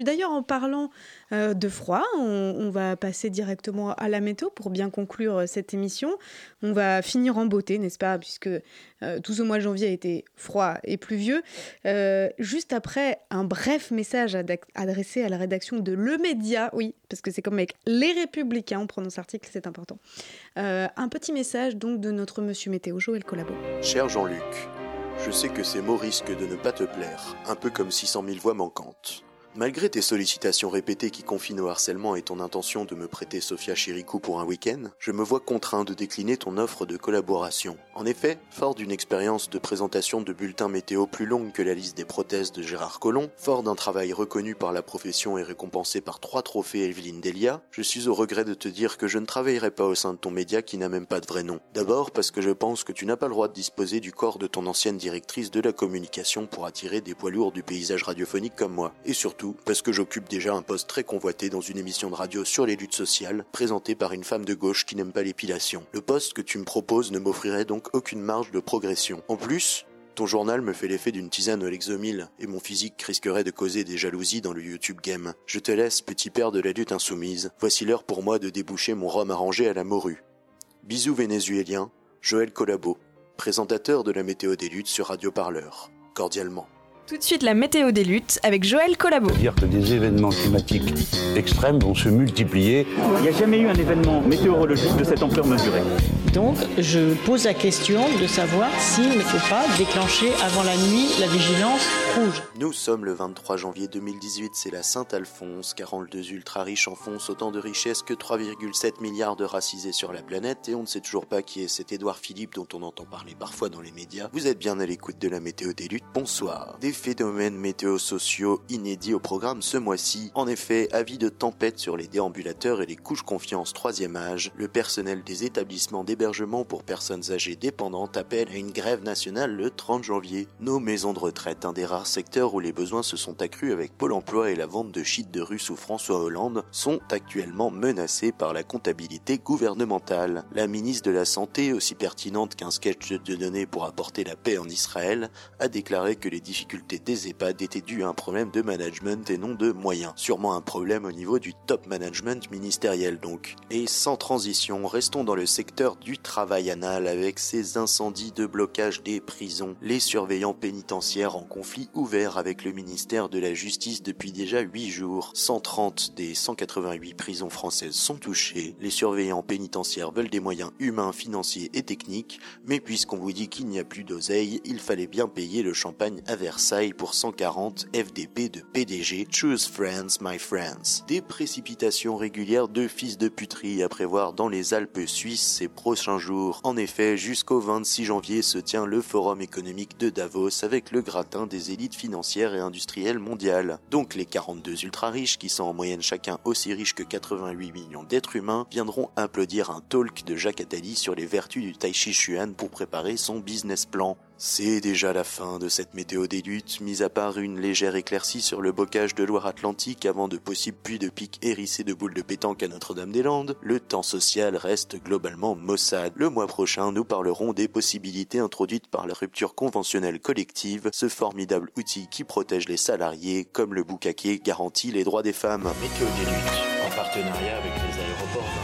D'ailleurs, en parlant euh, de froid, on, va passer directement à la météo pour bien conclure euh, cette émission. On va finir en beauté, n'est-ce pas Puisque euh, tout ce mois de janvier a été froid et pluvieux. juste après, un bref message adressé à la rédaction de Le Média, oui, parce que c'est comme avec Les Républicains, on prononce l'article, c'est important. un petit message donc de notre monsieur météo, Joël Collabo. Cher Jean-Luc, je sais que ces mots risquent de ne pas te plaire, un peu comme 600 000 voix manquantes. Malgré tes sollicitations répétées qui confinent au harcèlement et ton intention de me prêter Sofia Chirikou pour un week-end, je me vois contraint de décliner ton offre de collaboration. En effet, fort d'une expérience de présentation de bulletins météo plus longue que la liste des prothèses de Gérard Collomb, fort d'un travail reconnu par la profession et récompensé par trois trophées Evelyne Delia, je suis au regret de te dire que je ne travaillerai pas au sein de ton média qui n'a même pas de vrai nom. D'abord parce que je pense que tu n'as pas le droit de disposer du corps de ton ancienne directrice de la communication pour attirer des poids lourds du paysage radiophonique comme moi. Et surtout, parce que j'occupe déjà un poste très convoité dans une émission de radio sur les luttes sociales, présentée par une femme de gauche qui n'aime pas l'épilation. Le poste que tu me proposes ne m'offrirait donc aucune marge de progression. En plus, ton journal me fait l'effet d'une tisane au Lexomil, et mon physique risquerait de causer des jalousies dans le YouTube game. Je te laisse, petit père de la lutte insoumise. Voici l'heure pour moi de déboucher mon rhum arrangé à la morue. Bisous vénézuéliens, Joël Collabo, présentateur de la météo des luttes sur Radio Parleur. Cordialement. Tout de suite, la météo des luttes avec Joël Collabo. Dire que des événements climatiques extrêmes vont se multiplier. Il n'y a jamais eu un événement météorologique de cette ampleur mesurée. Donc, je pose la question de savoir s'il ne faut pas déclencher avant la nuit la vigilance rouge. Nous sommes le 23 janvier 2018, c'est la Saint-Alphonse. 42 ultra riches enfoncent autant de richesses que 3,7 milliards de racisés sur la planète et on ne sait toujours pas qui est cet Édouard Philippe dont on entend parler parfois dans les médias. Vous êtes bien à l'écoute de la météo des luttes. Bonsoir phénomènes météo-sociaux inédits au programme ce mois-ci. En effet, avis de tempête sur les déambulateurs et les couches confiance troisième âge, le personnel des établissements d'hébergement pour personnes âgées dépendantes appelle à une grève nationale le 30 janvier. Nos maisons de retraite, un des rares secteurs où les besoins se sont accrus avec Pôle emploi et la vente de shit de rue sous François Hollande, sont actuellement menacés par la comptabilité gouvernementale. La ministre de la Santé, aussi pertinente qu'un sketch de données pour apporter la paix en Israël, a déclaré que les difficultés des EHPAD était dû à un problème de management et non de moyens. Sûrement un problème au niveau du top management ministériel donc. Et sans transition, restons dans le secteur du travail anal avec ces incendies de blocage des prisons. Les surveillants pénitentiaires en conflit ouvert avec le ministère de la Justice depuis déjà 8 jours. 130 des 188 prisons françaises sont touchées. Les surveillants pénitentiaires veulent des moyens humains, financiers et techniques, mais puisqu'on vous dit qu'il n'y a plus d'oseille, il fallait bien payer le champagne à Versailles pour 140 FDP de PDG Choose Friends My Friends. Des précipitations régulières de fils de puterie à prévoir dans les Alpes suisses ces prochains jours. En effet, jusqu'au 26 janvier se tient le Forum économique de Davos avec le gratin des élites financières et industrielles mondiales. Donc les 42 ultra riches qui sont en moyenne chacun aussi riches que 88 millions d'êtres humains viendront applaudir un talk de Jacques Attali sur les vertus du Tai Chi Chuan pour préparer son business plan. C'est déjà la fin de cette météo des luttes, mis à part une légère éclaircie sur le bocage de Loire-Atlantique avant de possibles puits de pics hérissés de boules de pétanque à Notre-Dame-des-Landes, le temps social reste globalement maussade. Le mois prochain, nous parlerons des possibilités introduites par la rupture conventionnelle collective, ce formidable outil qui protège les salariés, comme le boucaquier garantit les droits des femmes. Météo des en partenariat avec les aéroports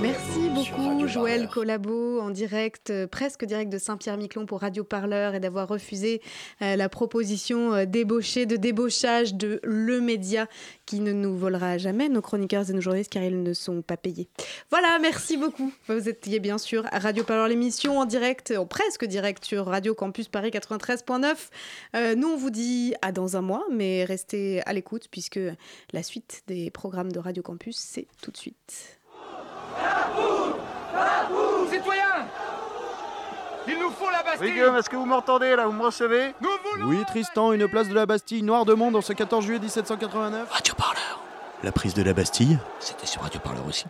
Merci beaucoup Joël Collabo en direct, euh, presque direct de Saint-Pierre-Miquelon pour Radio Parleur et d'avoir refusé euh, la proposition euh, débauchée de débauchage de Le Média qui ne nous volera jamais nos chroniqueurs et nos journalistes car ils ne sont pas payés. Voilà, merci beaucoup. Vous étiez bien sûr à Radio Parleur l'émission en direct, en presque direct sur Radio Campus Paris 93.9. nous on vous dit à dans un mois, mais restez à l'écoute puisque la suite des programmes de Radio Campus c'est tout de suite. Citoyens Il nous faut la Bastille Guillaume, est-ce que vous m'entendez là? Vous me recevez? Oui Tristan, une place de la Bastille, noir de monde en ce 14 juillet 1789. Radio Parleur. La prise de la Bastille? C'était sur Radio Parleur aussi.